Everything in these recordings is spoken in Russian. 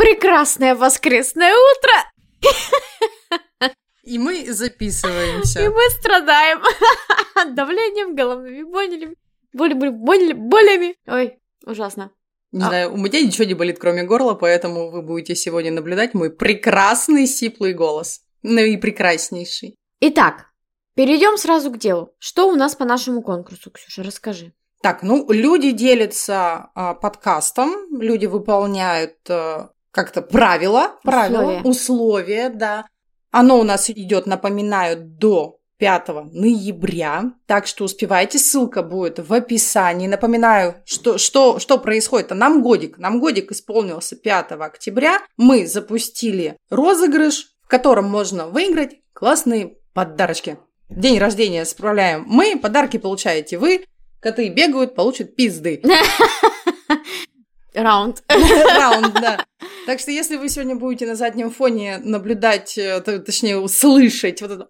Прекрасное воскресное утро! И мы записываемся. И мы страдаем давлением, головными болями, болями, болями, болями. Ой, ужасно. Не а... знаю, у меня ничего не болит, кроме горла, поэтому вы будете сегодня наблюдать мой прекрасный сиплый голос. Ну и прекраснейший. Итак, перейдем сразу к делу. Что у нас по нашему конкурсу, Ксюша, расскажи. Так, ну, люди делятся а, подкастом, люди выполняют а, как-то правила, правила, условия. условия, да. Оно у нас идет, напоминаю, до 5 ноября, так что успевайте, ссылка будет в описании. Напоминаю, что, что, что происходит. Нам годик, нам годик исполнился 5 октября. Мы запустили розыгрыш, в котором можно выиграть классные подарочки. День рождения справляем мы, подарки получаете вы. Коты бегают, получат пизды. Раунд. Раунд, да. Так что если вы сегодня будете на заднем фоне наблюдать, э, точнее, услышать вот это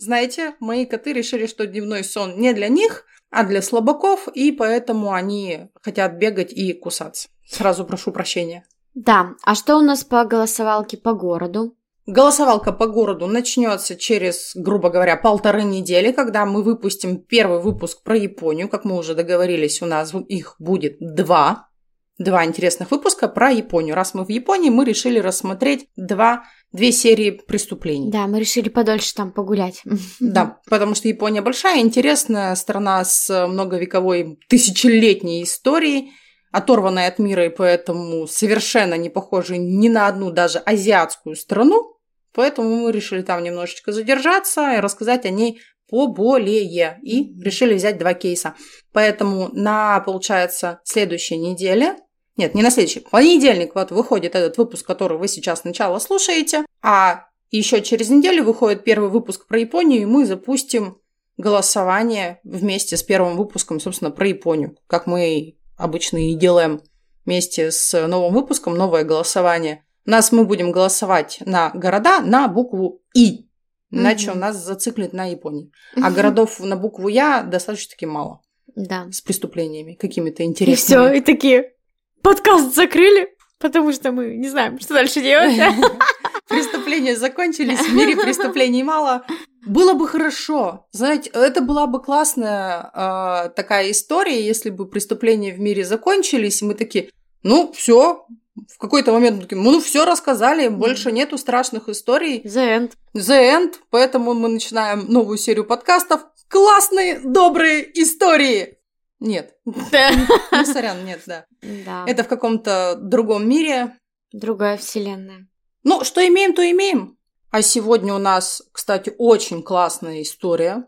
знаете, мои коты решили, что дневной сон не для них, а для слабаков, и поэтому они хотят бегать и кусаться. Сразу прошу прощения. Да, а что у нас по голосовалке по городу? Голосовалка по городу начнется через, грубо говоря, полторы недели, когда мы выпустим первый выпуск про Японию. Как мы уже договорились, у нас их будет два. Два интересных выпуска про Японию. Раз мы в Японии, мы решили рассмотреть два, две серии преступлений. Да, мы решили подольше там погулять. Да, потому что Япония большая, интересная страна с многовековой, тысячелетней историей оторванная от мира и поэтому совершенно не похожа ни на одну даже азиатскую страну. Поэтому мы решили там немножечко задержаться и рассказать о ней поболее. И решили взять два кейса. Поэтому на, получается, следующей неделе нет, не на следующий. Понедельник вот выходит этот выпуск, который вы сейчас сначала слушаете, а еще через неделю выходит первый выпуск про Японию, и мы запустим голосование вместе с первым выпуском, собственно, про Японию, как мы обычно и делаем вместе с новым выпуском, новое голосование. Нас мы будем голосовать на города на букву И. Иначе mm-hmm. у нас зациклит на Японии. А городов на букву Я достаточно-таки мало. Да. С преступлениями какими-то интересными. И все, и такие, подкаст закрыли, потому что мы не знаем, что дальше делать. Преступления закончились, в мире преступлений мало. Было бы хорошо. Знаете, это была бы классная э, такая история, если бы преступления в мире закончились, и мы такие, ну, все, в какой-то момент мы такие, ну, все рассказали, больше нету страшных историй. The end. The end. Поэтому мы начинаем новую серию подкастов. Классные, добрые истории. Нет. Ну, сорян, нет, да. Да. Это в каком-то другом мире. Другая вселенная. Ну, что имеем, то имеем. А сегодня у нас, кстати, очень классная история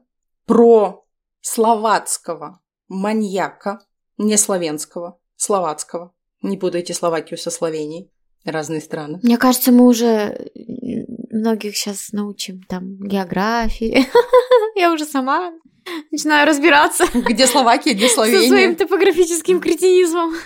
про словацкого маньяка, не славянского, словацкого. Не путайте Словакию со Словенией. Разные страны. Мне кажется, мы уже многих сейчас научим там географии. Я уже сама начинаю разбираться. Где Словакия, где Словения. Со своим топографическим кретинизмом.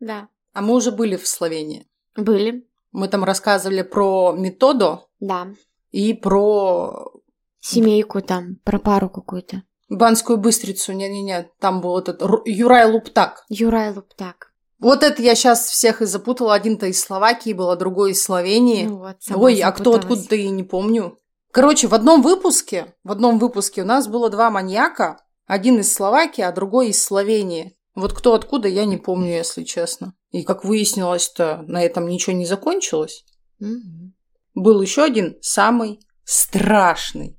Да. А мы уже были в Словении. Были. Мы там рассказывали про методу. Да. И про... Семейку там, про пару какую-то. Банскую быстрицу, не-не-не, там был этот Юрай Луптак. Юрай Луптак. Вот это я сейчас всех и запутала. Один-то из Словакии был, а другой из Словении. Ну вот, Ой, а кто откуда-то и не помню. Короче, в одном выпуске, в одном выпуске у нас было два маньяка. Один из Словакии, а другой из Словении. Вот кто откуда, я не помню, если честно. И как выяснилось-то, на этом ничего не закончилось. Mm-hmm. был еще один самый страшный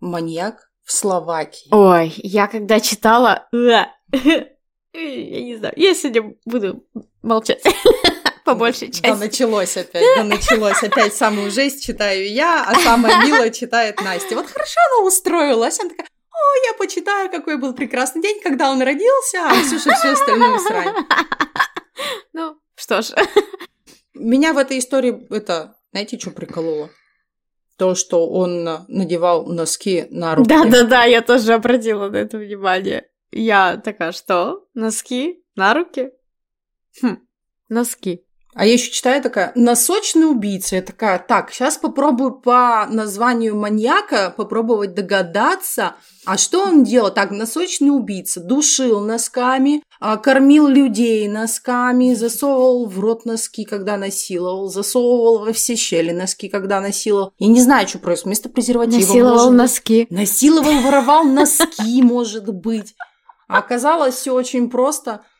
маньяк в Словакии. Ой, я когда читала... Я не знаю, я сегодня буду молчать. По большей части. Да, началось опять, да, началось опять. Самую жесть читаю я, а самая милая читает Настя. Вот хорошо она устроилась. Она такая, о, я почитаю, какой был прекрасный день, когда он родился, а Ксюша все остальное срань. Ну, что ж. Меня в этой истории, это, знаете, что прикололо? То, что он надевал носки на руки. Да-да-да, я тоже обратила на это внимание. Я такая, что? Носки на руки? Хм, носки. А я еще читаю такая, носочный убийца. Я такая, так, сейчас попробую по названию маньяка попробовать догадаться, а что он делал? Так, носочный убийца душил носками, а, кормил людей носками, засовывал в рот носки, когда насиловал, засовывал во все щели носки, когда насиловал. Я не знаю, что происходит. Вместо презерватива. Насиловал носки. Насиловал, воровал носки, может быть. А оказалось все очень просто –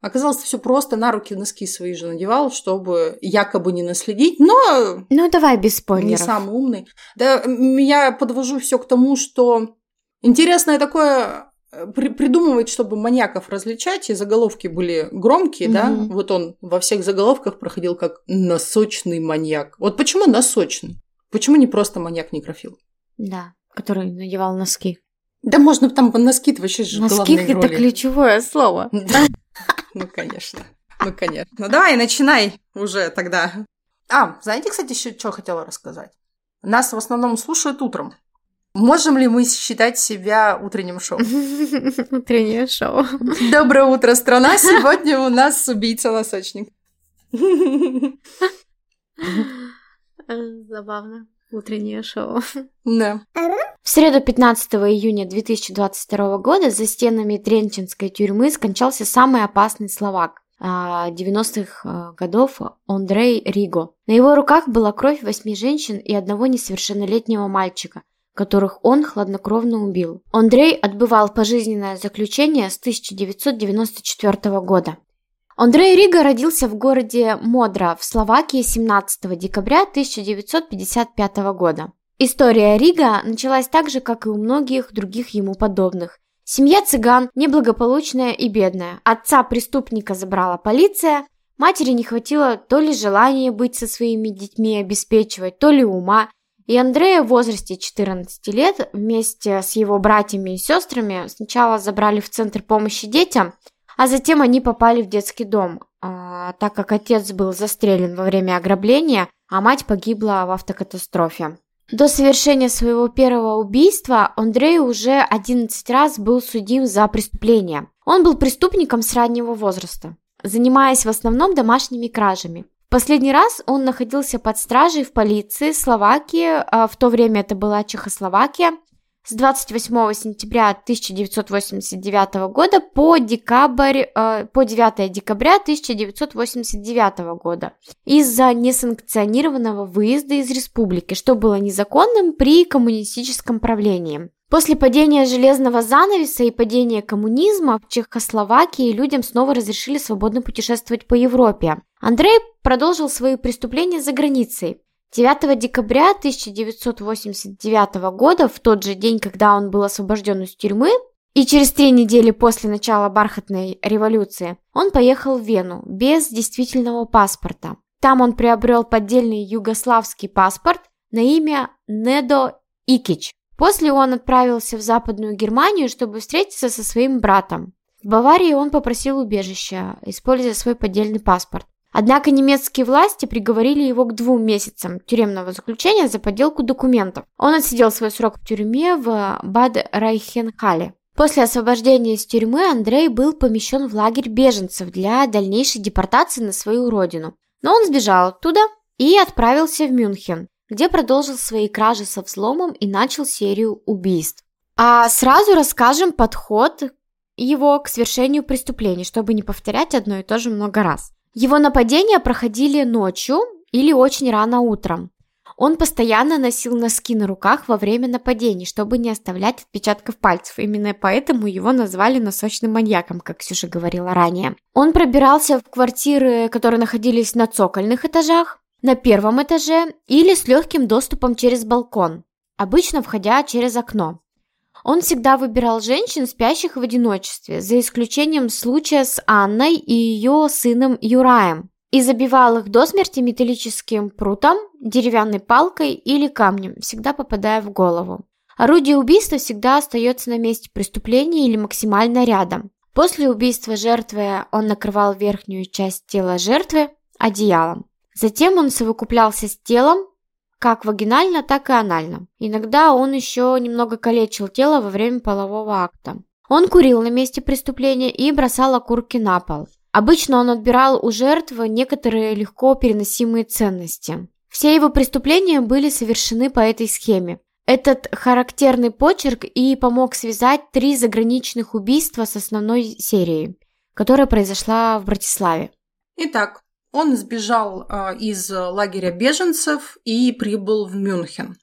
Оказалось, все просто на руки носки свои же надевал, чтобы якобы не наследить, но... Ну, давай без спойлеров. Не самый умный. Да, я подвожу все к тому, что интересное такое э, при придумывать, чтобы маньяков различать, и заголовки были громкие, угу. да? Вот он во всех заголовках проходил как носочный маньяк. Вот почему носочный? Почему не просто маньяк-некрофил? Да, который надевал носки. Да можно там носки-то вообще же Носки – это ключевое слово. Ну, конечно. Ну, конечно. Ну, давай, начинай уже тогда. А, знаете, кстати, еще что хотела рассказать? Нас в основном слушают утром. Можем ли мы считать себя утренним шоу? Утреннее шоу. Доброе утро, страна! Сегодня у нас убийца-носочник. Забавно. Утреннее шоу. Да. В среду 15 июня 2022 года за стенами Тренчинской тюрьмы скончался самый опасный словак 90-х а, годов Андрей Риго. На его руках была кровь восьми женщин и одного несовершеннолетнего мальчика, которых он хладнокровно убил. Андрей отбывал пожизненное заключение с 1994 года. Андрей Рига родился в городе Модра в Словакии 17 декабря 1955 года. История Рига началась так же, как и у многих других ему подобных. Семья цыган неблагополучная и бедная. Отца преступника забрала полиция, матери не хватило то ли желания быть со своими детьми обеспечивать, то ли ума. И Андрея в возрасте 14 лет вместе с его братьями и сестрами сначала забрали в Центр помощи детям – а затем они попали в детский дом, а, так как отец был застрелен во время ограбления, а мать погибла в автокатастрофе. До совершения своего первого убийства Андрей уже 11 раз был судим за преступление. Он был преступником с раннего возраста, занимаясь в основном домашними кражами. Последний раз он находился под стражей в полиции Словакии, а в то время это была Чехословакия, с 28 сентября 1989 года по, декабрь, э, по 9 декабря 1989 года из-за несанкционированного выезда из республики, что было незаконным при коммунистическом правлении. После падения железного занавеса и падения коммунизма в Чехословакии людям снова разрешили свободно путешествовать по Европе. Андрей продолжил свои преступления за границей. 9 декабря 1989 года, в тот же день, когда он был освобожден из тюрьмы, и через три недели после начала бархатной революции, он поехал в Вену без действительного паспорта. Там он приобрел поддельный югославский паспорт на имя Недо Икич. После он отправился в Западную Германию, чтобы встретиться со своим братом. В Баварии он попросил убежища, используя свой поддельный паспорт. Однако немецкие власти приговорили его к двум месяцам тюремного заключения за подделку документов. Он отсидел свой срок в тюрьме в Бад-Райхенхале. После освобождения из тюрьмы Андрей был помещен в лагерь беженцев для дальнейшей депортации на свою родину. Но он сбежал оттуда и отправился в Мюнхен, где продолжил свои кражи со взломом и начал серию убийств. А сразу расскажем подход его к свершению преступлений, чтобы не повторять одно и то же много раз. Его нападения проходили ночью или очень рано утром. Он постоянно носил носки на руках во время нападений, чтобы не оставлять отпечатков пальцев. Именно поэтому его назвали носочным маньяком, как Ксюша говорила ранее. Он пробирался в квартиры, которые находились на цокольных этажах, на первом этаже или с легким доступом через балкон, обычно входя через окно. Он всегда выбирал женщин, спящих в одиночестве, за исключением случая с Анной и ее сыном Юраем, и забивал их до смерти металлическим прутом, деревянной палкой или камнем, всегда попадая в голову. Орудие убийства всегда остается на месте преступления или максимально рядом. После убийства жертвы он накрывал верхнюю часть тела жертвы одеялом. Затем он совокуплялся с телом, как вагинально, так и анально. Иногда он еще немного калечил тело во время полового акта. Он курил на месте преступления и бросал окурки на пол. Обычно он отбирал у жертвы некоторые легко переносимые ценности. Все его преступления были совершены по этой схеме. Этот характерный почерк и помог связать три заграничных убийства с основной серией, которая произошла в Братиславе. Итак, он сбежал э, из лагеря беженцев и прибыл в Мюнхен,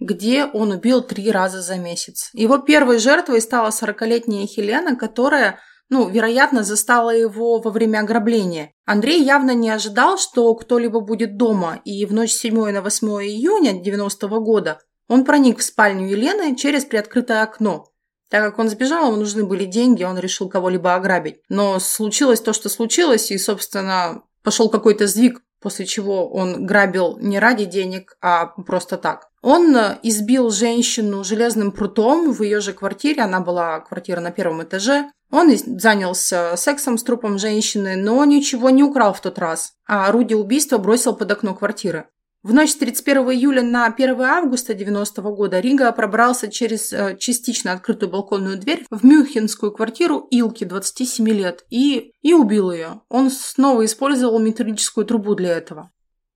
где он убил три раза за месяц. Его первой жертвой стала 40-летняя Хелена, которая ну, вероятно, застала его во время ограбления. Андрей явно не ожидал, что кто-либо будет дома, и в ночь с 7 на 8 июня 90 -го года он проник в спальню Елены через приоткрытое окно. Так как он сбежал, ему нужны были деньги, он решил кого-либо ограбить. Но случилось то, что случилось, и, собственно, пошел какой-то сдвиг, после чего он грабил не ради денег, а просто так. Он избил женщину железным прутом в ее же квартире, она была квартира на первом этаже. Он занялся сексом с трупом женщины, но ничего не украл в тот раз, а орудие убийства бросил под окно квартиры. В ночь с 31 июля на 1 августа 90 года Рига пробрался через э, частично открытую балконную дверь в мюнхенскую квартиру Илки, 27 лет, и, и убил ее. Он снова использовал металлическую трубу для этого.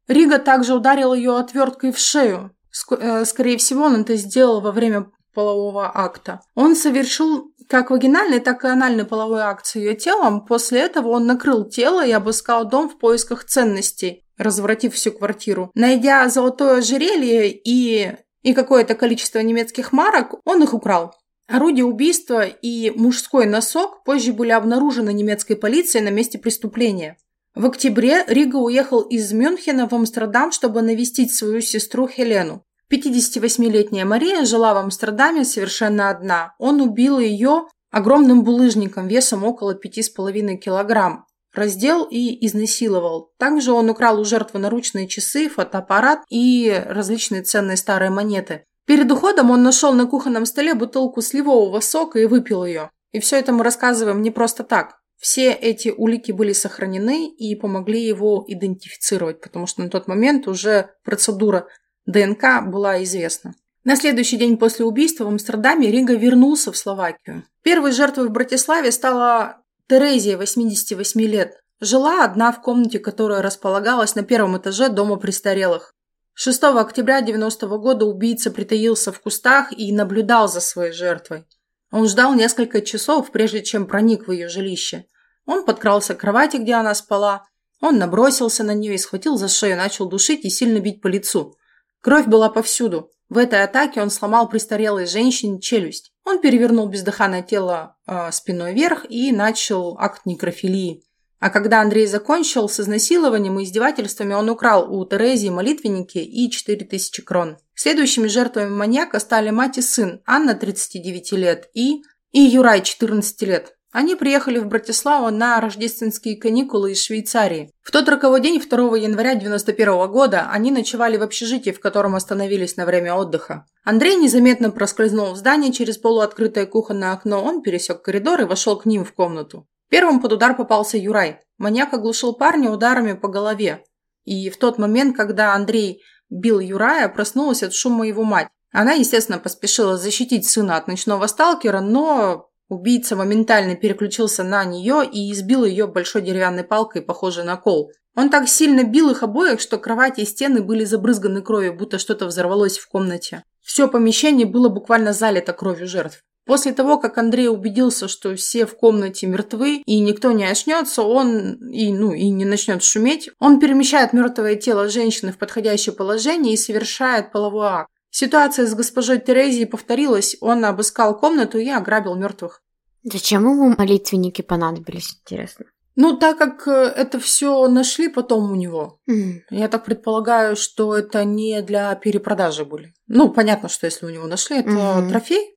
Рига также ударил ее отверткой в шею. Э, скорее всего, он это сделал во время полового акта. Он совершил как вагинальный, так и анальный половой акт с ее телом. После этого он накрыл тело и обыскал дом в поисках ценностей разворотив всю квартиру. Найдя золотое ожерелье и, и какое-то количество немецких марок, он их украл. Орудие убийства и мужской носок позже были обнаружены немецкой полицией на месте преступления. В октябре Рига уехал из Мюнхена в Амстердам, чтобы навестить свою сестру Хелену. 58-летняя Мария жила в Амстердаме совершенно одна. Он убил ее огромным булыжником весом около 5,5 килограмм раздел и изнасиловал. Также он украл у жертвы наручные часы, фотоаппарат и различные ценные старые монеты. Перед уходом он нашел на кухонном столе бутылку сливового сока и выпил ее. И все это мы рассказываем не просто так. Все эти улики были сохранены и помогли его идентифицировать, потому что на тот момент уже процедура ДНК была известна. На следующий день после убийства в Амстердаме Рига вернулся в Словакию. Первой жертвой в Братиславе стала Терезия, 88 лет, жила одна в комнате, которая располагалась на первом этаже дома престарелых. 6 октября 90 -го года убийца притаился в кустах и наблюдал за своей жертвой. Он ждал несколько часов, прежде чем проник в ее жилище. Он подкрался к кровати, где она спала. Он набросился на нее и схватил за шею, начал душить и сильно бить по лицу. Кровь была повсюду. В этой атаке он сломал престарелой женщине челюсть. Он перевернул бездыханное тело э, спиной вверх и начал акт некрофилии. А когда Андрей закончил с изнасилованием и издевательствами, он украл у Терезии молитвенники и 4000 крон. Следующими жертвами маньяка стали мать и сын, Анна, 39 лет, и, и Юрай, 14 лет. Они приехали в Братиславу на рождественские каникулы из Швейцарии. В тот роковой день, 2 января 91 года, они ночевали в общежитии, в котором остановились на время отдыха. Андрей незаметно проскользнул в здание через полуоткрытое кухонное окно, он пересек коридор и вошел к ним в комнату. Первым под удар попался Юрай. Маньяк оглушил парня ударами по голове. И в тот момент, когда Андрей бил Юрая, проснулась от шума его мать. Она, естественно, поспешила защитить сына от ночного сталкера, но Убийца моментально переключился на нее и избил ее большой деревянной палкой, похожей на кол. Он так сильно бил их обоих, что кровати и стены были забрызганы кровью, будто что-то взорвалось в комнате. Все помещение было буквально залито кровью жертв. После того, как Андрей убедился, что все в комнате мертвы и никто не очнется, он и, ну, и не начнет шуметь, он перемещает мертвое тело женщины в подходящее положение и совершает половой акт. Ситуация с госпожой Терезией повторилась, он обыскал комнату и ограбил мертвых. Зачем ему молитвенники понадобились, интересно? Ну, так как э, это все нашли потом у него, М. я так предполагаю, что это не для перепродажи были. Ну, понятно, что если у него нашли, это Мгм. трофей.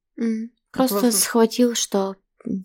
Как Просто во- схватил, что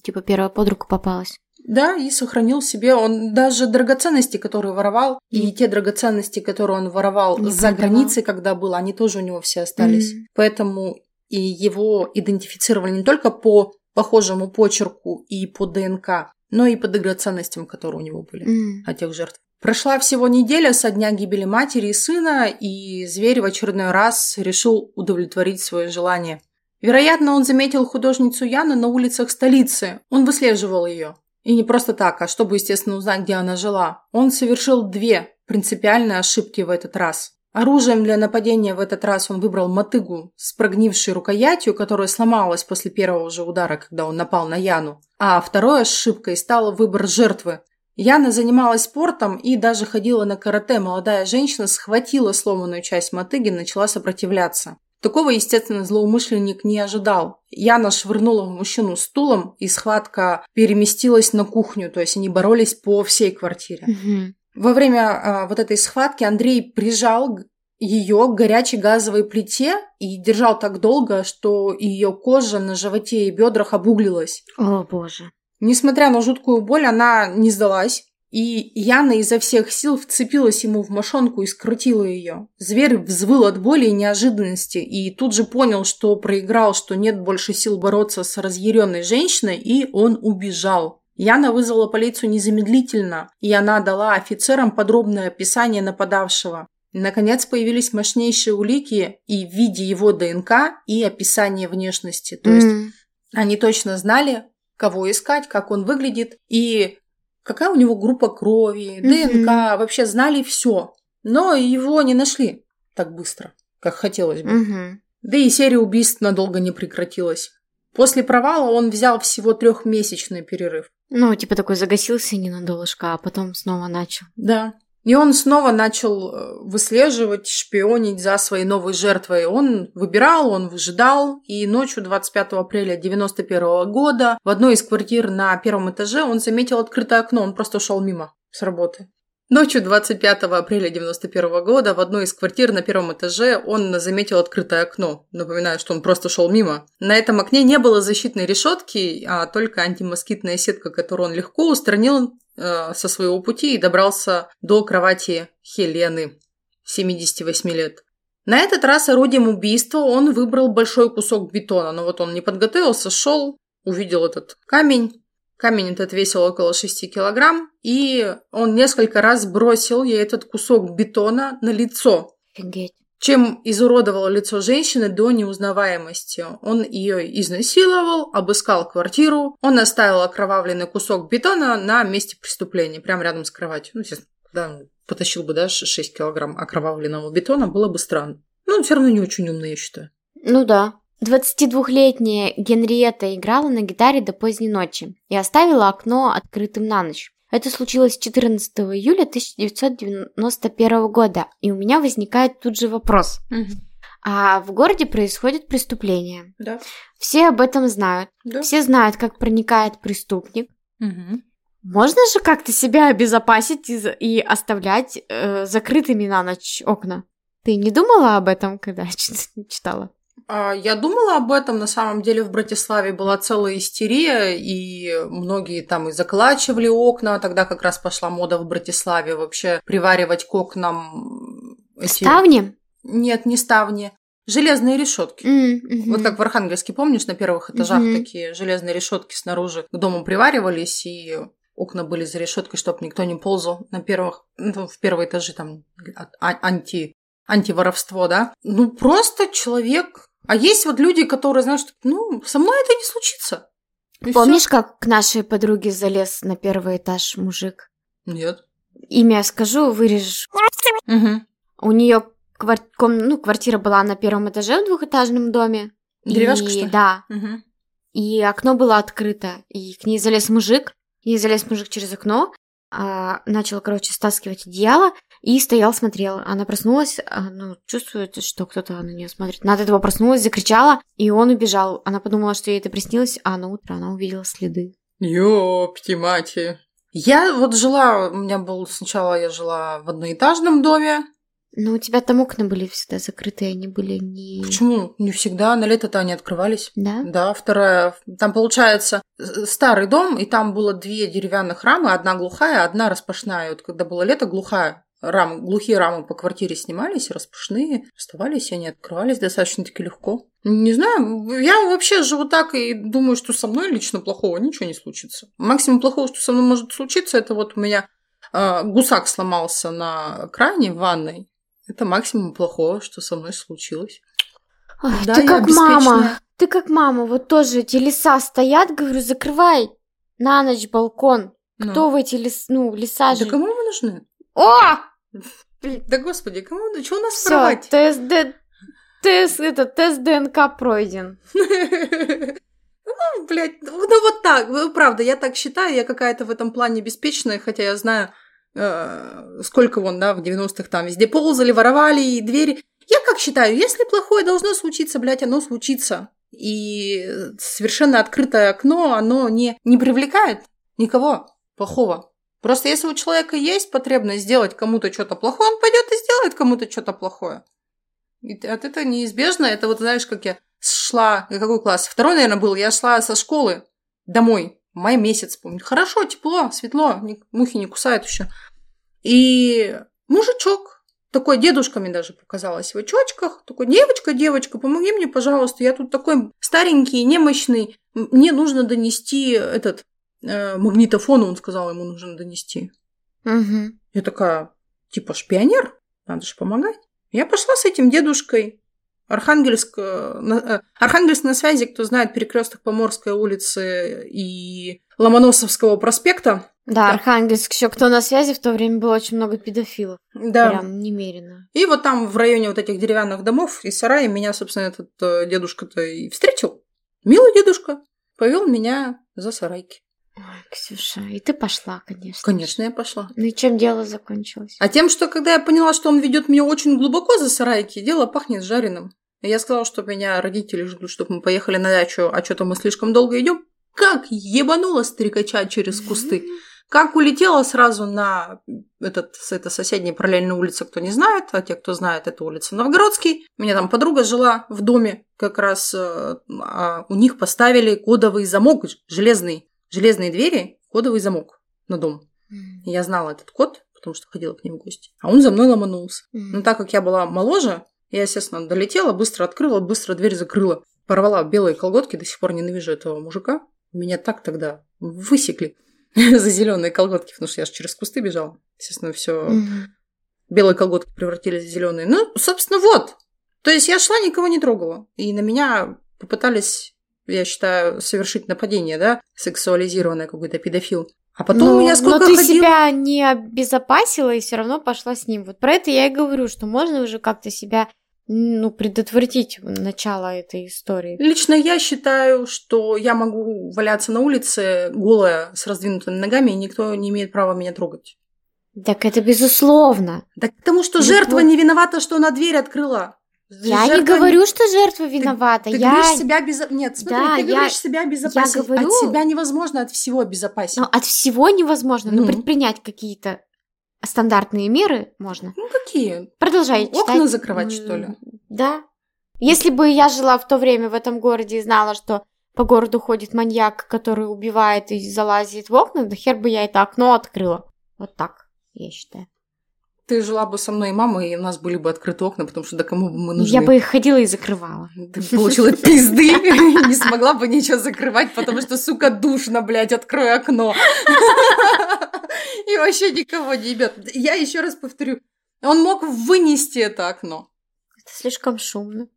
типа первая под руку попалась. Да, и сохранил себе. Он даже драгоценности, которые воровал, и Мгм. те драгоценности, которые он воровал Не за продавал. границей, когда был, они тоже у него все остались. Мгм. Поэтому и его идентифицировали не только по похожему почерку и по ДНК, но и по драгоценностям, которые у него были. М. от тех жертв. Прошла всего неделя со дня гибели матери и сына, и зверь в очередной раз решил удовлетворить свое желание. Вероятно, он заметил художницу Яну на улицах столицы. Он выслеживал ее. И не просто так, а чтобы, естественно, узнать, где она жила. Он совершил две принципиальные ошибки в этот раз. Оружием для нападения в этот раз он выбрал мотыгу с прогнившей рукоятью, которая сломалась после первого же удара, когда он напал на Яну. А второй ошибкой стал выбор жертвы. Яна занималась спортом и даже ходила на карате. Молодая женщина схватила сломанную часть мотыги и начала сопротивляться. Такого, естественно, злоумышленник не ожидал. Яна швырнула в мужчину стулом, и схватка переместилась на кухню, то есть они боролись по всей квартире. Мгм. Во время а, вот этой схватки Андрей прижал ее к горячей газовой плите и держал так долго, что ее кожа на животе и бедрах обуглилась. О, боже. Несмотря на жуткую боль, она не сдалась. И Яна изо всех сил вцепилась ему в мошонку и скрутила ее. Зверь взвыл от боли и неожиданности, и тут же понял, что проиграл, что нет больше сил бороться с разъяренной женщиной, и он убежал. Яна вызвала полицию незамедлительно, и она дала офицерам подробное описание нападавшего. Наконец появились мощнейшие улики и в виде его ДНК, и описание внешности. То есть М. они точно знали, кого искать, как он выглядит и какая у него группа крови. ДНК, вообще знали все. Но его не нашли так быстро, как хотелось бы. Мгм. Да и серия убийств надолго не прекратилась. После провала он взял всего трехмесячный перерыв. Ну, типа такой загасился ненадолго, а потом снова начал. Да. И он снова начал э, выслеживать, шпионить за своей новой жертвой. Он выбирал, он выжидал, и ночью 25 апреля 91 года в одной из квартир на первом этаже он заметил открытое окно, он просто шел мимо с работы. Ночью 25 апреля 91 года в одной из квартир на первом этаже он заметил открытое окно. Напоминаю, что он просто шел мимо. На этом окне не было защитной решетки, а только антимоскитная сетка, которую он легко устранил э, со своего пути и добрался до кровати Хелены, 78 лет. На этот раз орудием убийства он выбрал большой кусок бетона. Но вот он не подготовился, шел, увидел этот камень. Камень этот весил около 6 килограмм, и он несколько раз бросил ей этот кусок бетона на лицо, Офигеть. Чем изуродовал лицо женщины до неузнаваемости. Он ее изнасиловал, обыскал квартиру, он оставил окровавленный кусок бетона на месте преступления, прямо рядом с кроватью. Ну, естественно, когда потащил бы, да, 6 килограмм окровавленного бетона, было бы странно. Ну, все равно не очень умно, я считаю. Ну да. 22-летняя Генриетта играла на гитаре до поздней ночи и оставила окно открытым на ночь. Это случилось 14 июля 1991 года, и у меня возникает тут же вопрос. А в городе происходит преступление. Да. Все об этом знают. Да. Все знают, как проникает преступник. Мгм. Можно же как-то себя обезопасить и, и оставлять э, закрытыми на ночь окна? Ты не думала об этом, когда чит- читала? А, Я думала об этом. На самом деле в Братиславе была целая истерия, и многие там и заколачивали окна. Тогда как раз пошла мода в Братиславе вообще приваривать к окнам эти... Ставни? Нет, не ставни. Железные решетки. Мгм. Вот как в Архангельске, помнишь, на первых этажах Мгм. такие железные решетки снаружи к дому приваривались, и окна были за решеткой, чтобы никто не ползал на первых, ну, в первые этажи там анти, антиворовство, да? Ну, просто человек. А есть вот люди, которые что, ну, со мной это не случится. И Помнишь, как к нашей подруге залез на первый этаж мужик? всё. Нет. Имя скажу, вырежешь. Мгм. У нее ну, квартира была на первом этаже в двухэтажном доме. Деревяшка, И- что ли? Да. Мгм. И окно было открыто. И к ней залез мужик. И залез мужик через окно. а, начал, короче, стаскивать одеяло. И стоял, смотрел. Она проснулась, а, ну, чувствует, что кто-то на нее смотрит. Она от этого проснулась, закричала, и он убежал. Она подумала, что ей это приснилось, а на утро она увидела следы. Ёпти мати. Я вот жила, у меня был сначала я жила в одноэтажном доме. Ну, у тебя там окна были всегда закрытые, они были не... Почему? Не всегда, на лето-то они открывались. Да? Да, вторая, там получается старый дом, и там было две деревянных рамы, одна глухая, одна распашная. Вот когда было лето, глухая рам, глухие рамы по квартире снимались, распашные, оставались, и они открывались достаточно-таки легко. Не знаю, я вообще живу так и думаю, что со мной лично плохого ничего не случится. Максимум плохого, что со мной может случиться, это вот у меня э, гусак сломался на кране в ванной. Это максимум плохого, что со мной случилось. Ой, да, ты как мама. Ты как мама. Вот тоже эти леса стоят, говорю, закрывай на ночь балкон. Ну. Кто в эти лес, ну, леса же? Да кому мы нужны? О! Да господи, кому что у нас Всё, воровать? тест, д... тест, это, тест ДНК пройден. Ну, блядь, ну, ну вот так, правда, я так считаю, я какая-то в этом плане беспечная, хотя я знаю, э, сколько вон, да, в 90-х там везде ползали, воровали и двери. Я как считаю, если плохое должно случиться, блядь, оно случится. И совершенно открытое окно, оно не, не привлекает никого плохого. Просто если у человека есть потребность сделать кому-то что-то плохое, он пойдет и сделает кому-то что-то плохое. И от этого неизбежно. Это вот знаешь, как я шла, какой класс? Второй, наверное, был. Я шла со школы домой. Май месяц, помню. Хорошо, тепло, светло, мухи не кусают еще. И мужичок, такой дедушка мне даже показалось в очочках, такой, девочка, девочка, помоги мне, пожалуйста, я тут такой старенький, немощный, мне нужно донести этот э, магнитофон, он сказал, ему нужно донести. Угу. Я такая, типа, шпионер, надо же помогать. Я пошла с этим дедушкой. Архангельск, э, э, Архангельск на связи, кто знает, перекресток Поморской улицы и Ломоносовского проспекта. Да, Архангельск еще кто на связи, в то время было очень много педофилов. Да. Прям немерено. И вот там в районе вот этих деревянных домов и сарая меня, собственно, этот э, дедушка-то и встретил. Милый дедушка. Повел меня за сарайки. Ой, Ксюша, и ты пошла, конечно. Конечно, я пошла. Ну и чем дело закончилось? А тем, что когда я поняла, что он ведет меня очень глубоко за сарайки, дело пахнет жареным. Я сказала, что меня родители ждут, чтобы мы поехали на дачу, а что-то мы слишком долго идем. Как ебанула стрекача через кусты. Как улетела сразу на этот, это соседняя параллельная улица, кто не знает, а те, кто знает, это улица Новгородский. У меня там подруга жила в доме, как раз э, а у них поставили кодовый замок железный железные двери, кодовый замок на дом. Mm. Я знала этот код, потому что ходила к ним в гости. А он за мной ломанулся. Mm. Но так как я была моложе, я, естественно, долетела, быстро открыла, быстро дверь закрыла. Порвала белые колготки, до сих пор ненавижу этого мужика. Меня так тогда высекли за зеленые колготки, потому что я же через кусты бежала. Естественно, все mm-hmm. белые колготки превратились в зеленые. Ну, собственно, вот. То есть я шла, никого не трогала. И на меня попытались я считаю, совершить нападение, да, сексуализированное какой-то педофил. А потом но, у меня сколько Но ты ходил... себя не обезопасила и все равно пошла с ним. Вот про это я и говорю, что можно уже как-то себя ну, предотвратить начало этой истории. Лично я считаю, что я могу валяться на улице голая с раздвинутыми ногами, и никто не имеет права меня трогать. Так это безусловно. Да потому что жертва не виновата, что она дверь открыла. Я жертва... не говорю, что жертва виновата. Ты, ты я... говоришь себя без... Нет, смотри, да, ты я... говоришь себя безопасен. Я говорю... От себя невозможно, от всего безопасен. Ну, от всего невозможно, ну. но предпринять какие-то стандартные меры можно. Ну, какие? Продолжай читать. Окна закрывать, что ли? Да. Если бы я жила в то время в этом городе и знала, что по городу ходит маньяк, который убивает и залазит в окна, да хер бы я это окно открыла. Вот так, я считаю. Ты жила бы со мной и мамой, и у нас были бы открыты окна, потому что да кому бы мы нужны? Я бы их ходила и закрывала. Ты получила пизды, не смогла бы ничего закрывать, потому что, сука, душно, блядь, открой окно. И вообще никого не ебет. Я еще раз повторю, он мог вынести это окно. Это слишком шумно.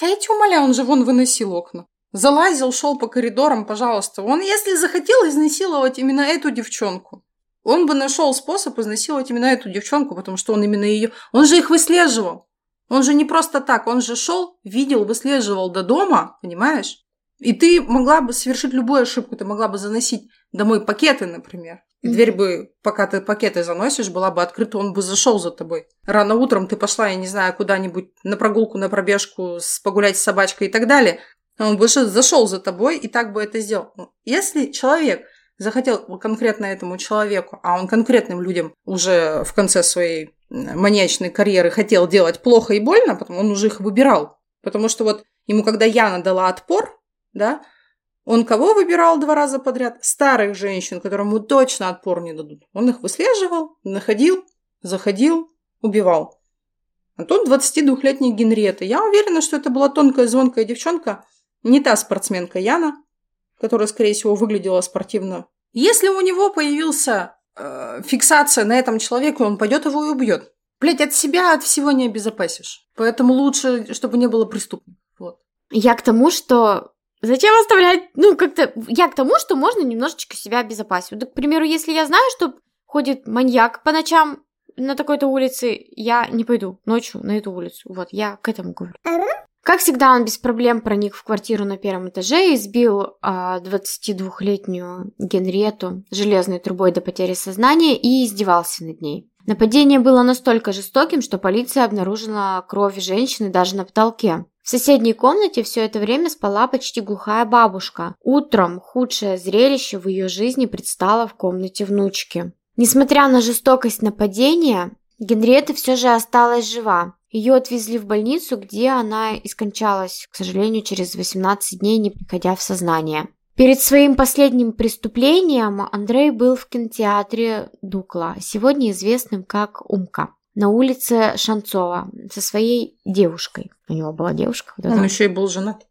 Да я тебя умоляю, он же вон выносил окна. Залазил, шел по коридорам, пожалуйста. Он, если захотел изнасиловать именно эту девчонку, он бы нашел способ изнасиловать именно эту девчонку, потому что он именно ее... Он же их выслеживал. Он же не просто так, он же шел, видел, выслеживал до дома, понимаешь? И ты могла бы совершить любую ошибку. Ты могла бы заносить домой пакеты, например. И дверь бы, пока ты пакеты заносишь, была бы открыта, он бы зашел за тобой. Рано утром ты пошла, я не знаю, куда-нибудь на прогулку, на пробежку, погулять с собачкой и так далее. Он бы зашел за тобой и так бы это сделал. Если человек захотел конкретно этому человеку, а он конкретным людям уже в конце своей маньячной карьеры хотел делать плохо и больно, потому он уже их выбирал. Потому что вот ему, когда Яна дала отпор, да, он кого выбирал два раза подряд? Старых женщин, которым ему точно отпор не дадут. Он их выслеживал, находил, заходил, убивал. А тут 22-летняя Генриетта. Я уверена, что это была тонкая, звонкая девчонка, не та спортсменка Яна, которая, скорее всего, выглядела спортивно. Если у него появился э, фиксация на этом человеке, он пойдет его и убьет. Блять, от себя, от всего не обезопасишь. Поэтому лучше, чтобы не было преступников. Вот. Я к тому, что Зачем оставлять, ну, как-то, я к тому, что можно немножечко себя обезопасить. Вот, к примеру, если я знаю, что ходит маньяк по ночам на такой-то улице, я не пойду ночью на эту улицу. Вот, я к этому говорю. Как всегда, он без проблем проник в квартиру на первом этаже и сбил а, 22-летнюю Генриету железной трубой до потери сознания и издевался над ней. Нападение было настолько жестоким, что полиция обнаружила кровь женщины даже на потолке. В соседней комнате все это время спала почти глухая бабушка. Утром худшее зрелище в ее жизни предстало в комнате внучки. Несмотря на жестокость нападения, Генриетта все же осталась жива. Ее отвезли в больницу, где она и скончалась, к сожалению, через 18 дней, не приходя в сознание. Перед своим последним преступлением Андрей был в кинотеатре Дукла, сегодня известным как Умка на улице Шанцова со своей девушкой. У него была девушка. Вот Он еще и был женат.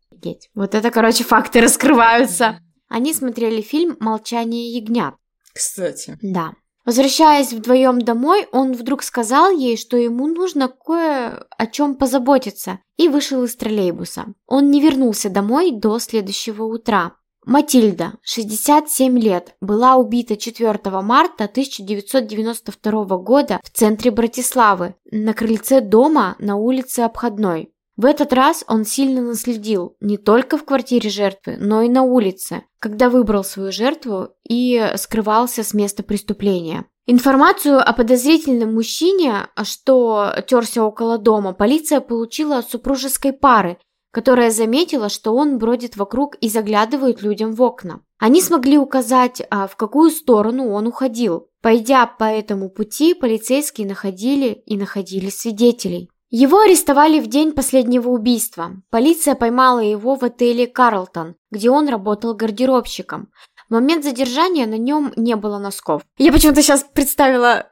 Вот это, короче, факты раскрываются. Они смотрели фильм «Молчание ягнят». Кстати. Да. Возвращаясь вдвоем домой, он вдруг сказал ей, что ему нужно кое о чем позаботиться, и вышел из троллейбуса. Он не вернулся домой до следующего утра. Матильда, 67 лет, была убита 4 марта 1992 года в центре Братиславы, на крыльце дома на улице Обходной. В этот раз он сильно наследил не только в квартире жертвы, но и на улице, когда выбрал свою жертву и скрывался с места преступления. Информацию о подозрительном мужчине, что терся около дома, полиция получила от супружеской пары, которая заметила, что он бродит вокруг и заглядывает людям в окна. Они смогли указать, а, в какую сторону он уходил. Пойдя по этому пути, полицейские находили и находили свидетелей. Его арестовали в день последнего убийства. Полиция поймала его в отеле «Карлтон», где он работал гардеробщиком. В момент задержания на нем не было носков. Я почему-то сейчас представила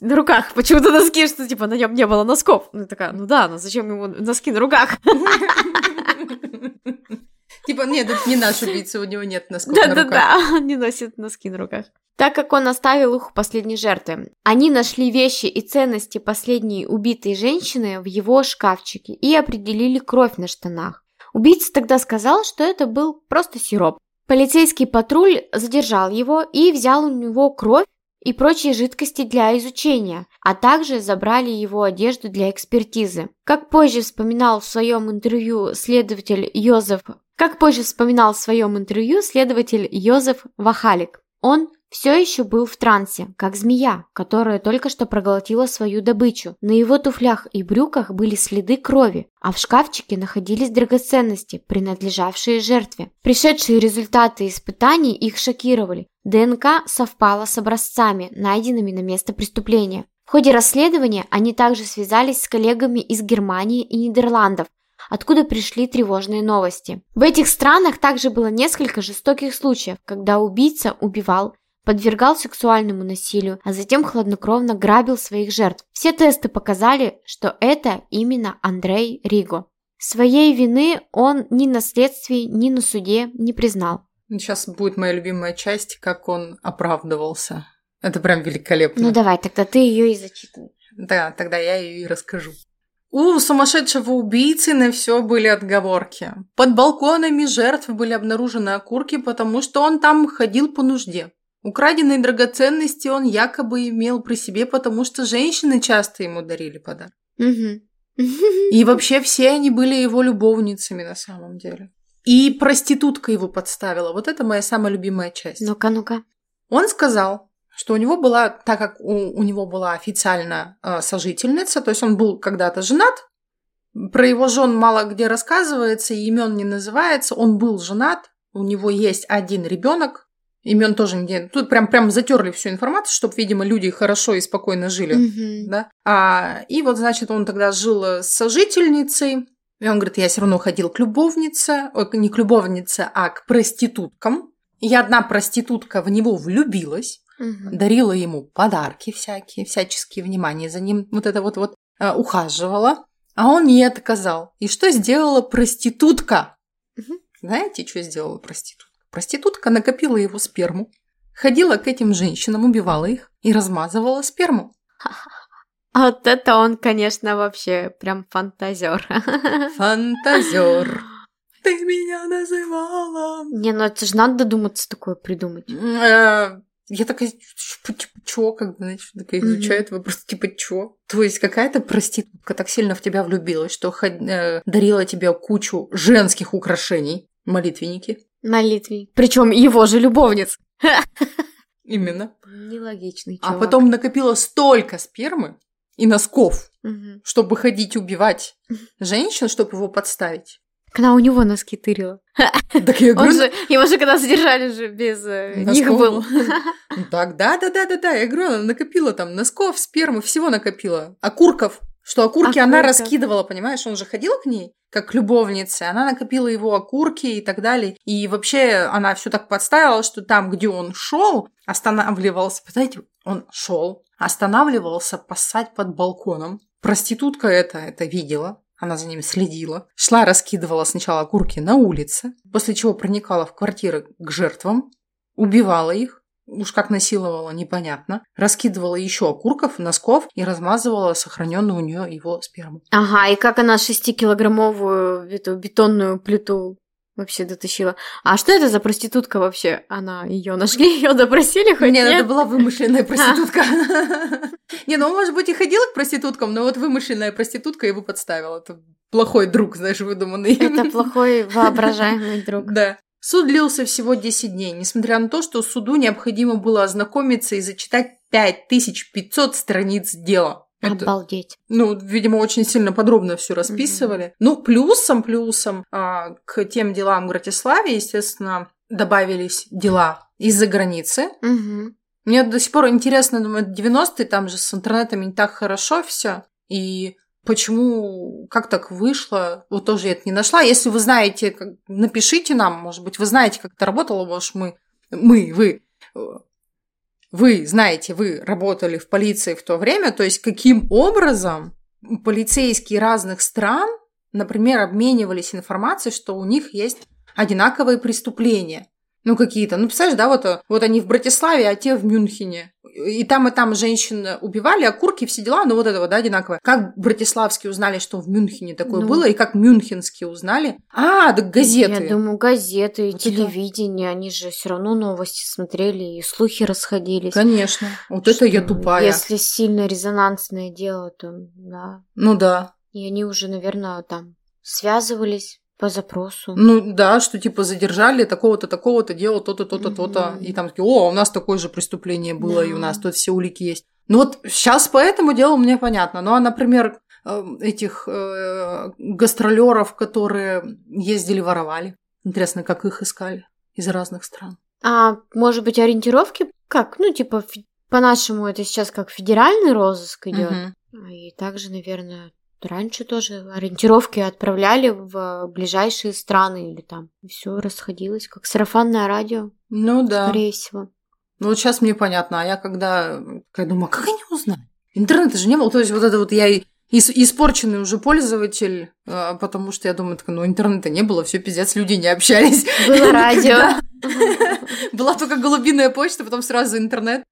на руках почему-то носки, что типа на нем не было носков. Ну такая, ну да, но зачем ему носки на руках? Типа, нет, это не наш убийца, у него нет носков на руках. Да-да-да, он не носит носки на руках. Так как он оставил их у последней жертвы, они нашли вещи и ценности последней убитой женщины в его шкафчике и определили кровь на штанах. Убийца тогда сказал, что это был просто сироп. Полицейский патруль задержал его и взял у него кровь и прочие жидкости для изучения, а также забрали его одежду для экспертизы. Как позже вспоминал в своем интервью следователь Йозеф, как позже вспоминал в своем интервью следователь Йозеф Вахалик, он все еще был в трансе, как змея, которая только что проглотила свою добычу. На его туфлях и брюках были следы крови, а в шкафчике находились драгоценности, принадлежавшие жертве. Пришедшие результаты испытаний их шокировали. ДНК совпала с образцами, найденными на место преступления. В ходе расследования они также связались с коллегами из Германии и Нидерландов, откуда пришли тревожные новости. В этих странах также было несколько жестоких случаев, когда убийца убивал подвергал сексуальному насилию, а затем хладнокровно грабил своих жертв. Все тесты показали, что это именно Андрей Риго. Своей вины он ни на следствии, ни на суде не признал. Сейчас будет моя любимая часть, как он оправдывался. Это прям великолепно. Ну давай, тогда ты ее и зачитывай. Да, тогда я ее и расскажу. У сумасшедшего убийцы на все были отговорки. Под балконами жертв были обнаружены окурки, потому что он там ходил по нужде. Украденные драгоценности он якобы имел при себе, потому что женщины часто ему дарили подарок. И вообще все они были его любовницами на самом деле. И проститутка его подставила. Вот это моя самая любимая часть. Ну-ка, ну-ка. Он сказал, что у него была, так как у, у него была официально э, сожительница, то есть он был когда-то женат, про его жен мало где рассказывается, имен не называется, он был женат, у него есть один ребенок, Имен тоже не... Тут прям, прям затерли всю информацию, чтобы, видимо, люди хорошо и спокойно жили. Мгм. Да? А, и вот, значит, он тогда жил э, с сожительницей. И он говорит, я все равно ходил к любовнице, ой, не к любовнице, а к проституткам. И одна проститутка в него влюбилась, Мгм. дарила ему подарки всякие, всяческие внимание за ним, вот это вот вот э, ухаживала, а он ей отказал. И что сделала проститутка? Мгм. Знаете, что сделала проститутка? Проститутка накопила его сперму, ходила к этим женщинам, убивала их и размазывала сперму. А вот это он, конечно, вообще прям фантазер. Фантазер. Ты меня называла. Не, ну это же надо додуматься такое придумать. Э, Я такая, типа, чё, как бы, знаешь, такая это вопрос, типа, чё? То есть какая-то проститутка так сильно в тебя влюбилась, что э, дарила тебе кучу женских украшений, молитвенники. Молитве. Причем его же любовниц. Именно. Нелогичный А чувак. потом накопила столько спермы и носков, Мгм. чтобы ходить убивать женщин, чтобы его подставить. Когда у него носки тырила. Так я Он говорю, же, его же когда задержали же без э, них Носков был. был. Ну Так, да, да, да, да, да. Я говорю, она накопила там носков, спермы, всего накопила. Окурков. Что окурки она Окурков. раскидывала, понимаешь? Он же ходил к ней, как к любовнице. Она накопила его окурки и так далее. И вообще она все так подставила, что там, где он шел, останавливался. Знаете, он шел, останавливался поссать под балконом. Проститутка это, это видела. Она за ним следила. Шла, раскидывала сначала окурки на улице, после чего проникала в квартиры к жертвам, убивала их, уж как насиловала, непонятно, раскидывала еще окурков, носков и размазывала сохраненную у нее его сперму. Ага, и как она шестикилограммовую эту бетонную плиту вообще дотащила. А что это за проститутка вообще? Она ее нашли, ее допросили хоть Нет, нет? это была вымышленная проститутка. Не, ну, может быть, и ходила к проституткам, но вот вымышленная проститутка его подставила. Это плохой друг, знаешь, выдуманный. Это плохой воображаемый друг. Да. Суд длился всего 10 дней, несмотря на то, что суду необходимо было ознакомиться и зачитать 5500 страниц дела. Это- Обалдеть. Ну, видимо, очень сильно подробно все расписывали. Ну, плюсом, плюсом а, к тем делам в Братиславе, естественно, добавились дела из-за границы. Мгм. Мне до сих пор интересно, думаю, 90-е, там же с интернетом не так хорошо все. И почему, как так вышло, вот тоже я это не нашла. Если вы знаете, напишите нам, может быть, вы знаете, как это работало, может, мы, мы, вы, э, вы знаете, вы работали в полиции в то время, то есть каким образом полицейские разных стран, например, обменивались информацией, что у них есть одинаковые преступления. Ну, какие-то. Ну, представляешь, да, вот, э, вот они в Братиславе, а те в Мюнхене. И там, и там женщин убивали, окурки, все дела, ну, вот этого, да, одинаковое. Как братиславские узнали, что в Мюнхене такое Ну. было, и как мюнхенские узнали? А, так газеты. Я думаю, газеты, Вот это- телевидение, они же все равно новости смотрели, и слухи расходились. Конечно. Вот это я Что тупая. Если сильно резонансное дело, то да. Ну да. И они уже, наверное, там связывались по запросу. Ну да, что типа задержали такого-то, такого-то, делал то-то, то-то, то-то. Мгм. И там такие, о, у нас такое же преступление было, Да. и у нас тут все улики есть. Ну вот сейчас по этому делу мне понятно. Ну а, например, э, этих гастролеров, которые ездили, воровали. Интересно, как их искали из разных стран. А может быть, ориентировки как? Ну, типа, по-нашему это сейчас как федеральный розыск идет. Мгм. И также, наверное, раньше тоже ориентировки отправляли в ближайшие страны или там. Все расходилось, как сарафанное радио, Ну да. скорее всего. Ну вот сейчас мне понятно, а я когда, когда думаю, а как они узнали? Интернета же не было, то есть вот это вот я испорченный уже пользователь, а, потому что я думаю, так, ну интернета не было, все пиздец, люди не общались. Было радио. Была только голубиная почта, потом сразу интернет.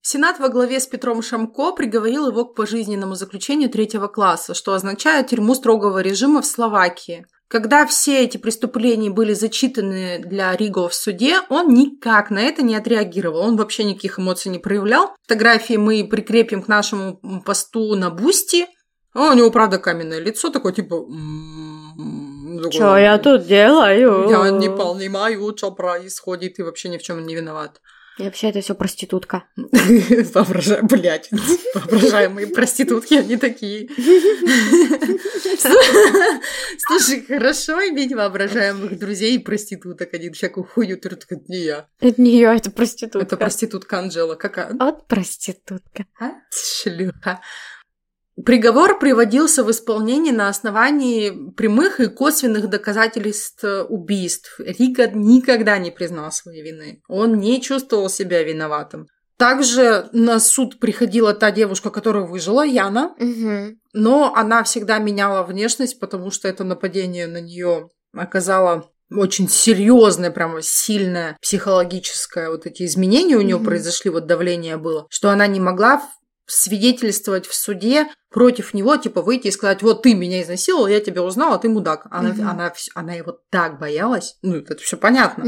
Сенат во главе с Петром Шамко приговорил его к пожизненному заключению третьего класса, что означает тюрьму строгого режима в Словакии. Когда все эти преступления были зачитаны для Риго в суде, он никак на это не отреагировал. Он вообще никаких эмоций не проявлял. Фотографии мы прикрепим к нашему посту на Boosty. А у него, правда, каменное лицо, такое типа... м, такое, Чё я тут делаю? я не понимаю, что происходит, и вообще ни в чем не виноват. И вообще это все проститутка. Воображаю, блядь, воображаемые проститутки, они такие. Слушай, хорошо иметь воображаемых друзей и проституток. Они всякую хуйню трут, это не я. Это не я, это проститутка. Это проститутка Анжела. Какая? Вот проститутка. А? Шлюха. Приговор приводился в исполнение на основании прямых и косвенных доказательств убийств. Рига никогда не признал своей вины. Он не чувствовал себя виноватым. Также на суд приходила та девушка, которая выжила, Яна, Угу. но она всегда меняла внешность, потому что это нападение на нее оказало очень серьезное, прямо сильное психологическое вот эти изменения у нее Мгм. произошли, вот давление было, что она не могла свидетельствовать в суде против него, типа выйти и сказать, вот ты меня изнасиловал, я тебя узнала, ты мудак. Она, Мгм. она, она его так боялась, ну это все понятно.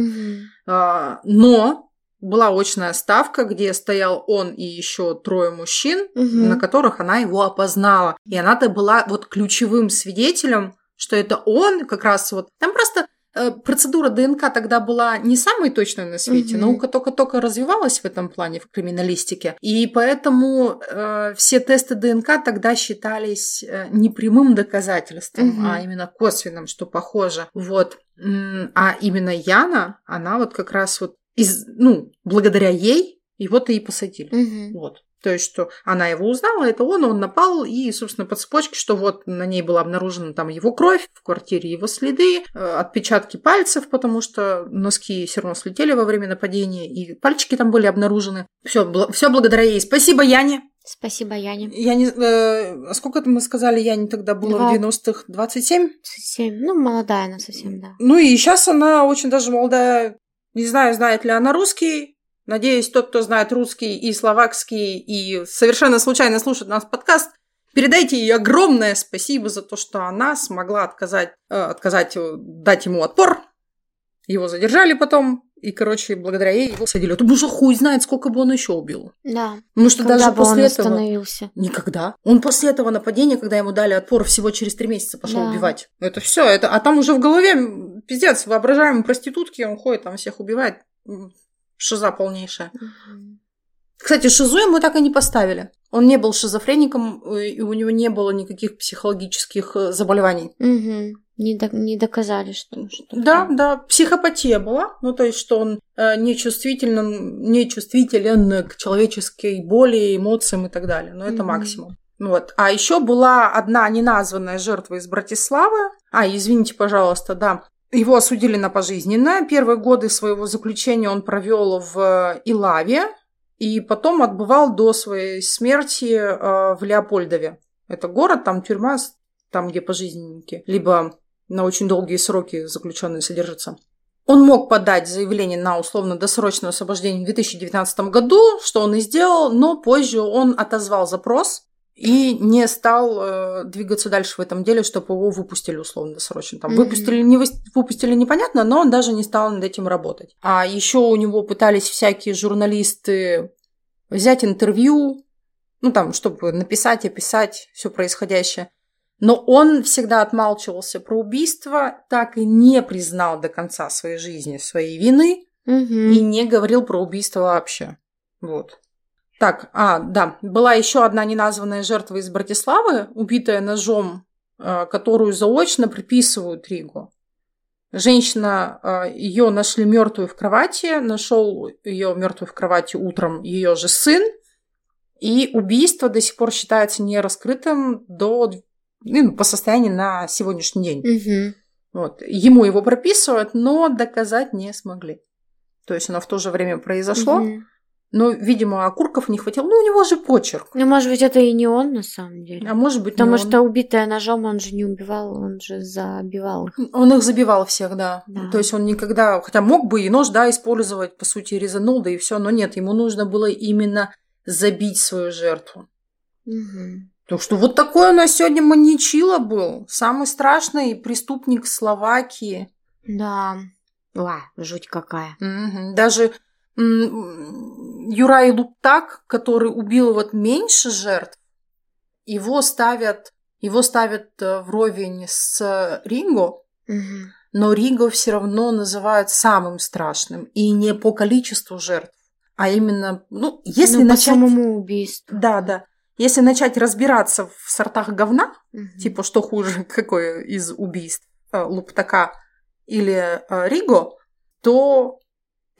А, но была очная ставка, где стоял он и еще трое мужчин, Мгм. на которых она его опознала. И она-то была вот ключевым свидетелем, что это он как раз вот... Там просто процедура ДНК тогда была не самой точной на свете, Мгм. наука только-только развивалась в этом плане, в криминалистике. И поэтому э, все тесты ДНК тогда считались э, не прямым доказательством, Мгм. а именно косвенным, что похоже. Вот. А именно Яна, она вот как раз вот из, ну, благодаря ей его-то и посадили. Мгм. Вот. То есть, что она его узнала, это он, он напал, и, собственно, по цепочке, что вот на ней была обнаружена там его кровь, в квартире его следы, э, отпечатки пальцев, потому что носки все равно слетели во время нападения, и пальчики там были обнаружены. Все, все благодаря ей. Спасибо, Яне. Спасибо, Яне. Я не... э, а сколько мы сказали, Яне тогда было Два. в 90-х? 27? Совсем, ну, молодая она совсем, да. Ну и сейчас она очень даже молодая. Не знаю, знает ли она русский. Надеюсь, тот, кто знает русский и словакский, и совершенно случайно слушает наш подкаст, передайте ей огромное спасибо за то, что она смогла отказать, э, отказать, э, дать ему отпор. Его задержали потом, и, короче, благодаря ей его садили. Это уже хуй знает, сколько бы он еще убил. Да. Потому что Когда даже бы после он этого... остановился. Никогда. Он после этого нападения, когда ему дали отпор, всего через три месяца пошел Да. убивать. Это все. Это... А там уже в голове пиздец, воображаемые проститутки, он ходит, там всех убивает. Шиза полнейшая. Мгм. Кстати, шизу ему так и не поставили. Он не был шизофреником, э, и у него не было никаких психологических э, заболеваний. Мгм. Не, до- не доказали, что... что Да, да, психопатия была. Ну, то есть, что он э, нечувствителен, нечувствителен к человеческой боли, эмоциям и так далее. Но это Мгм. максимум. Вот. А еще была одна неназванная жертва из Братиславы. А, извините, пожалуйста, да. Его осудили на пожизненное. Первые годы своего заключения он провел в Илаве и потом отбывал до своей смерти э, в Леопольдове. Это город, там тюрьма, там, где пожизненники. Либо на очень долгие сроки заключенные содержатся. Он мог подать заявление на условно-досрочное освобождение в 2019 году, что он и сделал, но позже он отозвал запрос и не стал э, двигаться дальше в этом деле, чтобы его выпустили условно-досрочно. Там Мгм. выпустили, не выс- выпустили непонятно, но он даже не стал над этим работать. А еще у него пытались всякие журналисты взять интервью, ну там, чтобы написать, описать все происходящее. Но он всегда отмалчивался про убийство, так и не признал до конца своей жизни своей вины Мгм. и не говорил про убийство вообще. Вот. Так, а, да, была еще одна неназванная жертва из Братиславы, убитая ножом, э, которую заочно приписывают Ригу. Женщина, ее нашли мертвую в кровати, нашел ее мертвую в кровати утром ее же сын, и убийство до сих пор считается нераскрытым до, ну, по состоянию на сегодняшний день. Мгм. Вот. Ему его прописывают, но доказать не смогли. То есть оно в то же время произошло, Мгм. Но, видимо, окурков не хватило. Ну, у него же почерк. Ну, может быть, это и не он на самом деле. А может быть, Потому не он. что убитая ножом он же не убивал, он же забивал их. Он их забивал всех, да. Да. То есть он никогда, хотя мог бы и нож, да, использовать, по сути, резанул, да и все, но нет, ему нужно было именно забить свою жертву. Мгм. Так что вот такой у нас сегодня маньячила был. Самый страшный преступник Словакии. Да. Ла, жуть какая. Мгм. Даже Юрай Луптак, который убил вот меньше жертв, его ставят, его ставят э, вровень с Ринго, но Ринго все равно называют самым страшным. И не по количеству жертв, а именно, ну, если ну, начать... по самому убийству. Да, да. Если начать разбираться в сортах говна, Мгм. типа, что хуже, какое из убийств, э, Луптака или э, Риго, то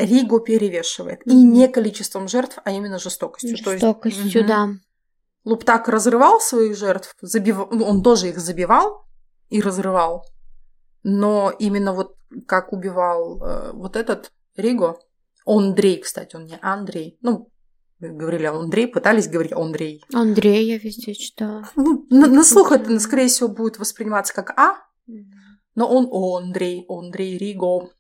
Риго перевешивает. И не количеством жертв, а именно жестокостью. То есть, Жестокостью, мгм. да. Луптак разрывал своих жертв, забив... ну, он тоже их забивал и разрывал. Но именно вот как убивал э, вот этот Риго, Андрей, кстати, он не Андрей. Ну, говорили Андрей, пытались говорить Андрей. Андрей я везде читала. Ну, на, на слух это, скорее всего, будет восприниматься как А, но он Андрей, Андрей Риго.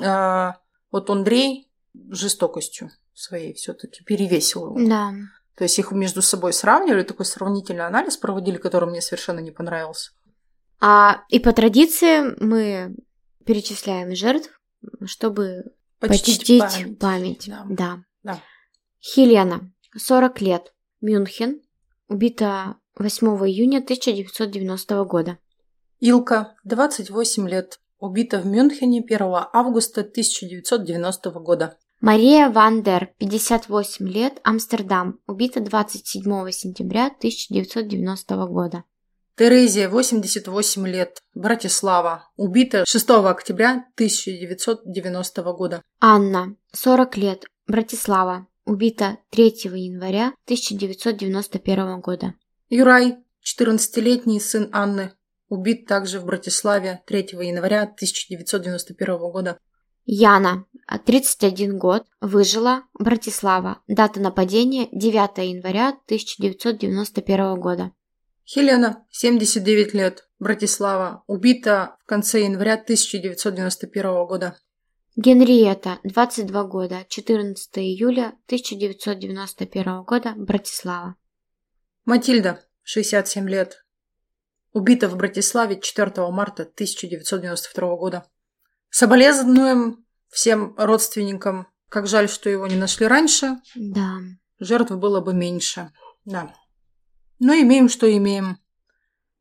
А, вот Андрей жестокостью своей все-таки перевесил его. Да. То есть их между собой сравнивали, такой сравнительный анализ проводили, который мне совершенно не понравился. А, и по традиции мы перечисляем жертв, чтобы почтить, память. Да. Да. Да. Хелена, 40 лет, Мюнхен, убита 8 июня 1990 года. Илка, 28 лет, убита в Мюнхене 1 августа 1990 года. Мария Ван Дер, 58 лет, Амстердам, убита 27 сентября 1990 года. Терезия, 88 лет, Братислава, убита 6 октября 1990 года. Анна, 40 лет, Братислава, убита 3 января 1991 года. Юрай, 14-летний сын Анны, убит также в Братиславе 3 января 1991 года. Яна, 31 год, выжила, Братислава, дата нападения 9 января 1991 года. Хелена, 79 лет, Братислава, убита в конце января 1991 года. Генриетта, 22 года, 14 июля 1991 года, Братислава. Матильда, 67 лет, убита в Братиславе 4 марта 1992 года. Соболезнуем всем родственникам. Как жаль, что его не нашли раньше. Да. Жертв было бы меньше. Да. Но имеем, что имеем.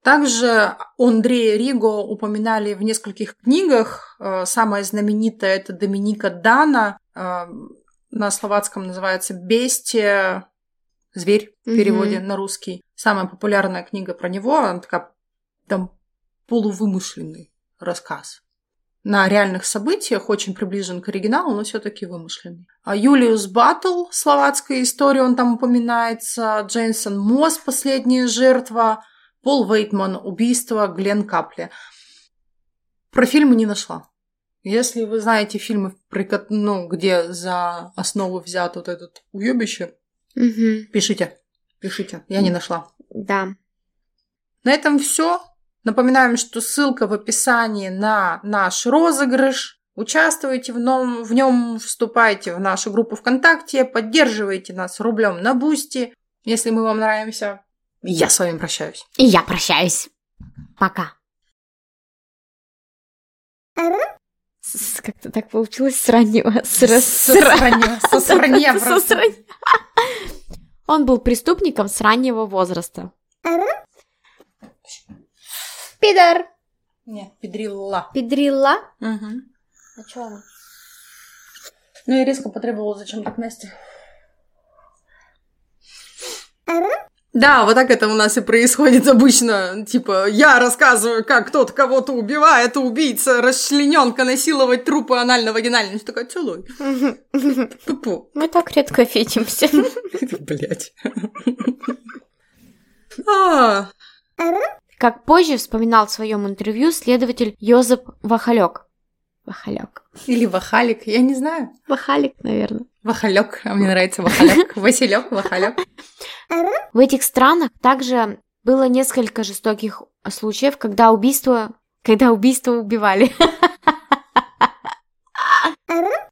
Также Андрея Риго упоминали в нескольких книгах. Э, Самая знаменитая это Доминика Дана. Э, На словацком называется «Бестия». Зверь в переводе на русский. Самая популярная книга про него. Она такая там полувымышленный рассказ. На реальных событиях очень приближен к оригиналу, но все-таки вымышленный. А Юлиус Баттл, словацкая история, он там упоминается. Джейсон Мосс, последняя жертва. Пол Вейтман, убийство, Глен Капли. Про фильмы не нашла. Если вы знаете фильмы, ну, где за основу взят вот этот уебище, Мгм. пишите. Пишите. Я не нашла. Да. На этом все. Напоминаем, что ссылка в описании на наш розыгрыш. Участвуйте в нем, в нем, вступайте в нашу группу ВКонтакте, поддерживайте нас рублем на Boosty. Если мы вам нравимся, я с вами прощаюсь. И я прощаюсь. Пока. С- Как-то так получилось с раннего. С рас- Со сранья- со сранья Со просто. сранья. Он был преступником с раннего возраста. Пидор. Нет, педрила. Педрила. Мгм. А что она? Ну, я резко потребовала зачем-то к Насте. Да, вот так это у нас и происходит обычно. Типа, я рассказываю, как кто-то кого-то убивает, убийца, расчлененка, насиловать трупы анально-вагинально. Такая, целуй. Пу-пу. Мы так редко видимся. Блять. Как позже вспоминал в своем интервью следователь Йозеп Вахалек. Вахалек. Или вахалик, я не знаю. Вахалик, наверное. Вахалек, а мне нравится вахалек. Василек, вахалек. В этих странах также было несколько жестоких случаев, когда убийство, когда убийство убивали.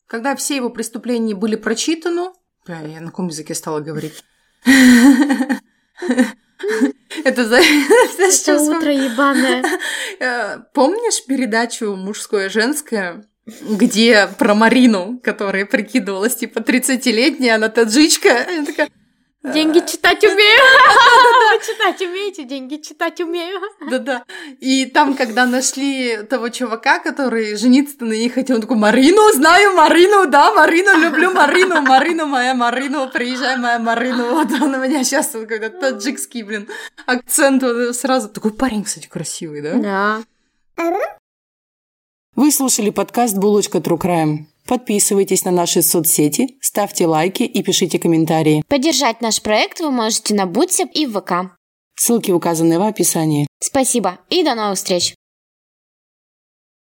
Когда все его преступления были прочитаны... Я на каком языке стала говорить? Это за... Это утро ебаное. Э, Помнишь передачу «Мужское и женское», где про Марину, которая прикидывалась типа 30-летняя, она таджичка, она такая Деньги читать умею. Читать умеете, деньги читать умею. Да-да. И там, когда нашли того чувака, который жениться на ней хотел, он такой, Марину, знаю Марину, да, Марину, люблю Марину, Марину моя, Марину, приезжай моя Марину. Вот он у меня сейчас вот какой-то таджикский, блин, акцент вот сразу. Такой парень, кстати, красивый, да? Да. Вы слушали подкаст «Булочка True Crime». Подписывайтесь на наши соцсети, ставьте лайки и пишите комментарии. Поддержать наш проект вы можете на Бутсе и в ВК. Ссылки указаны в описании. Спасибо и до новых встреч!